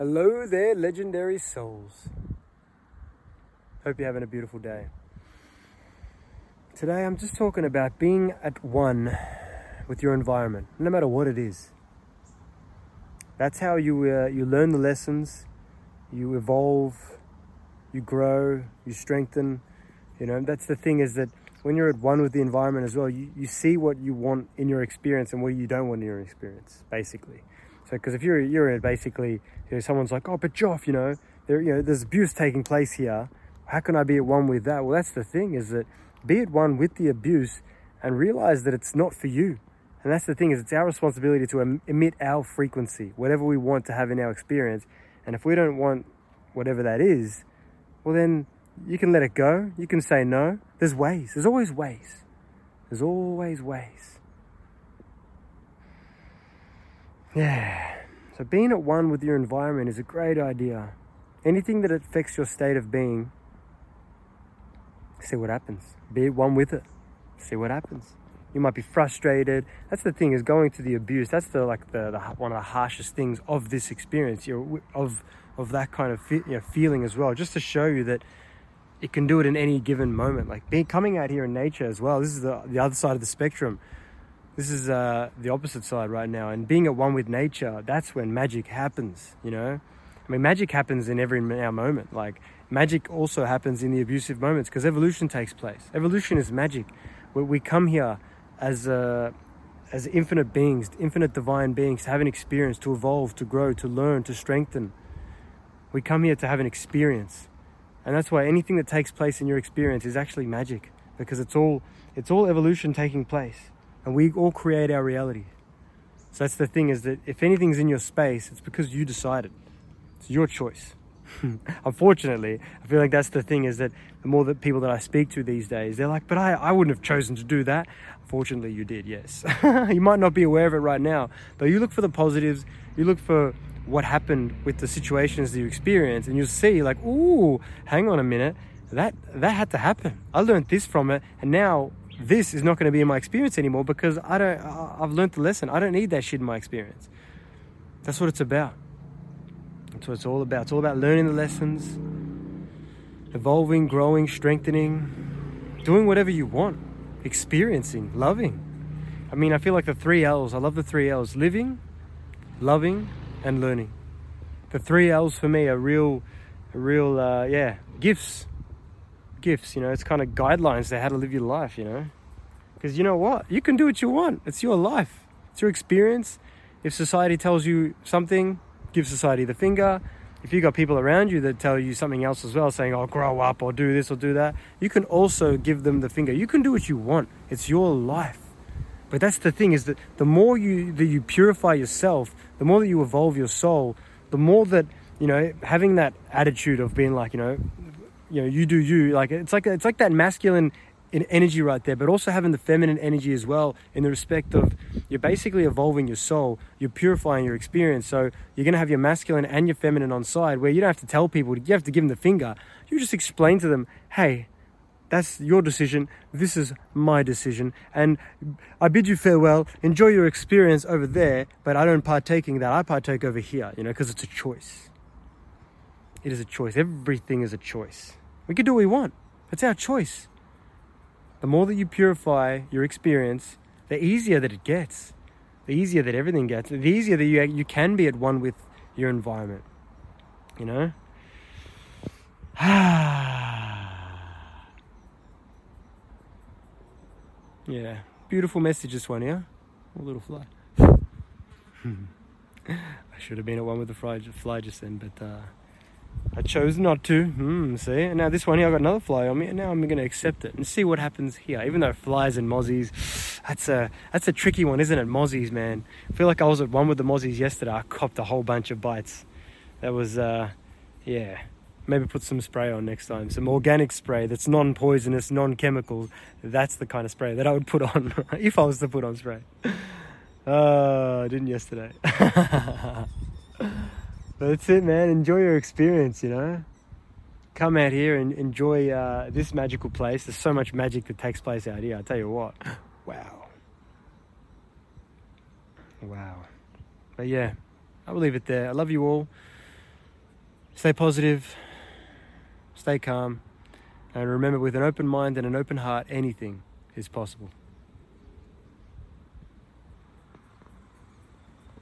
Hello there, legendary souls. Hope you're having a beautiful day. Today I'm just talking about being at one with your environment, no matter what it is. That's how you uh, you learn the lessons, you evolve, you grow, you strengthen. You know, that's the thing is that when you're at one with the environment as well, you, you see what you want in your experience and what you don't want in your experience, basically. So, because if you're you're basically, you know, someone's like, oh, but Joff, you know, there, you know, there's abuse taking place here. How can I be at one with that? Well, that's the thing is that be at one with the abuse and realize that it's not for you. And that's the thing is it's our responsibility to emit our frequency, whatever we want to have in our experience. And if we don't want whatever that is, well then you can let it go. You can say no. There's ways. There's always ways. There's always ways. Yeah. So being at one with your environment is a great idea. Anything that affects your state of being, see what happens. Be at one with it. See what happens. You might be frustrated. That's the thing is going through the abuse. That's the like the, the one of the harshest things of this experience. You of of that kind of you know, feeling as well. Just to show you that it can do it in any given moment. Like being coming out here in nature as well. This is the the other side of the spectrum. This is uh, the opposite side right now. And being at one with nature, that's when magic happens. You know, I mean, magic happens in every now moment. Like magic also happens in the abusive moments because evolution takes place. Evolution is magic. We, we come here as uh, as infinite beings, infinite divine beings, to have an experience, to evolve, to grow, to learn, to strengthen. We come here to have an experience. And that's why anything that takes place in your experience is actually magic because it's all it's all evolution taking place and we all create our reality. So that's the thing is that if anything's in your space, it's because you decided. It's your choice. Unfortunately, I feel like that's the thing is that the more that people that I speak to these days, they're like, but I, I wouldn't have chosen to do that. Fortunately, you did, yes. you might not be aware of it right now, but you look for the positives, you look for what happened with the situations that you experience, and you'll see like ooh hang on a minute that that had to happen i learned this from it and now this is not going to be in my experience anymore because i don't i've learned the lesson. I don't need that shit in my experience. That's what it's about. That's what it's all about. It's all about learning the lessons evolving growing strengthening doing whatever you want experiencing loving. I mean i feel like the three l's. I love the three l's. Living loving and learning. The three L's for me are real, real, uh, yeah, gifts. Gifts, you know, it's kind of guidelines to how to live your life, you know. Because you know what? You can do what you want. It's your life, it's your experience. If society tells you something, give society the finger. If you got people around you that tell you something else as well, saying, oh, grow up or do this or do that, you can also give them the finger. You can do what you want. It's your life. But that's the thing is that the more you that you purify yourself, the more that you evolve your soul, the more that you know having that attitude of being like you know, you know you do you like it's like it's like that masculine in energy right there, but also having the feminine energy as well in the respect of you're basically evolving your soul, you're purifying your experience. So you're going to have your masculine and your feminine on side where you don't have to tell people, you have to give them the finger. You just explain to them, hey, that's your decision. This is my decision. And I bid you farewell. Enjoy your experience over there, but I don't partake in that. I partake over here, you know, because it's a choice. It is a choice. Everything is a choice. We can do what we want. It's our choice. The more that you purify your experience, the easier that it gets. The easier that everything gets. The easier that you, you can be at one with your environment. You know? Yeah, beautiful message this one, yeah? A little fly. I should have been at one with the fly, fly just then, but uh, I chose not to. Hmm, see? And now this one here, I've got another fly on me, and now I'm going to accept it and see what happens here. Even though flies and mozzies, that's a, that's a tricky one, isn't it? Mozzies, man. I feel like I was at one with the mozzies yesterday. I copped a whole bunch of bites. That was, uh, yeah, maybe put some spray on next time. Some organic spray that's non poisonous, non chemical. That's the kind of spray that I would put on if I was to put on spray. Uh, I didn't yesterday. but that's it, man. Enjoy your experience, you know. Come out here and enjoy uh, this magical place. There's so much magic that takes place out here. I tell you what. Wow. Wow. But yeah, I will leave it there. I love you all. stay positive, stay calm, and remember with an open mind and an open heart, anything is possible.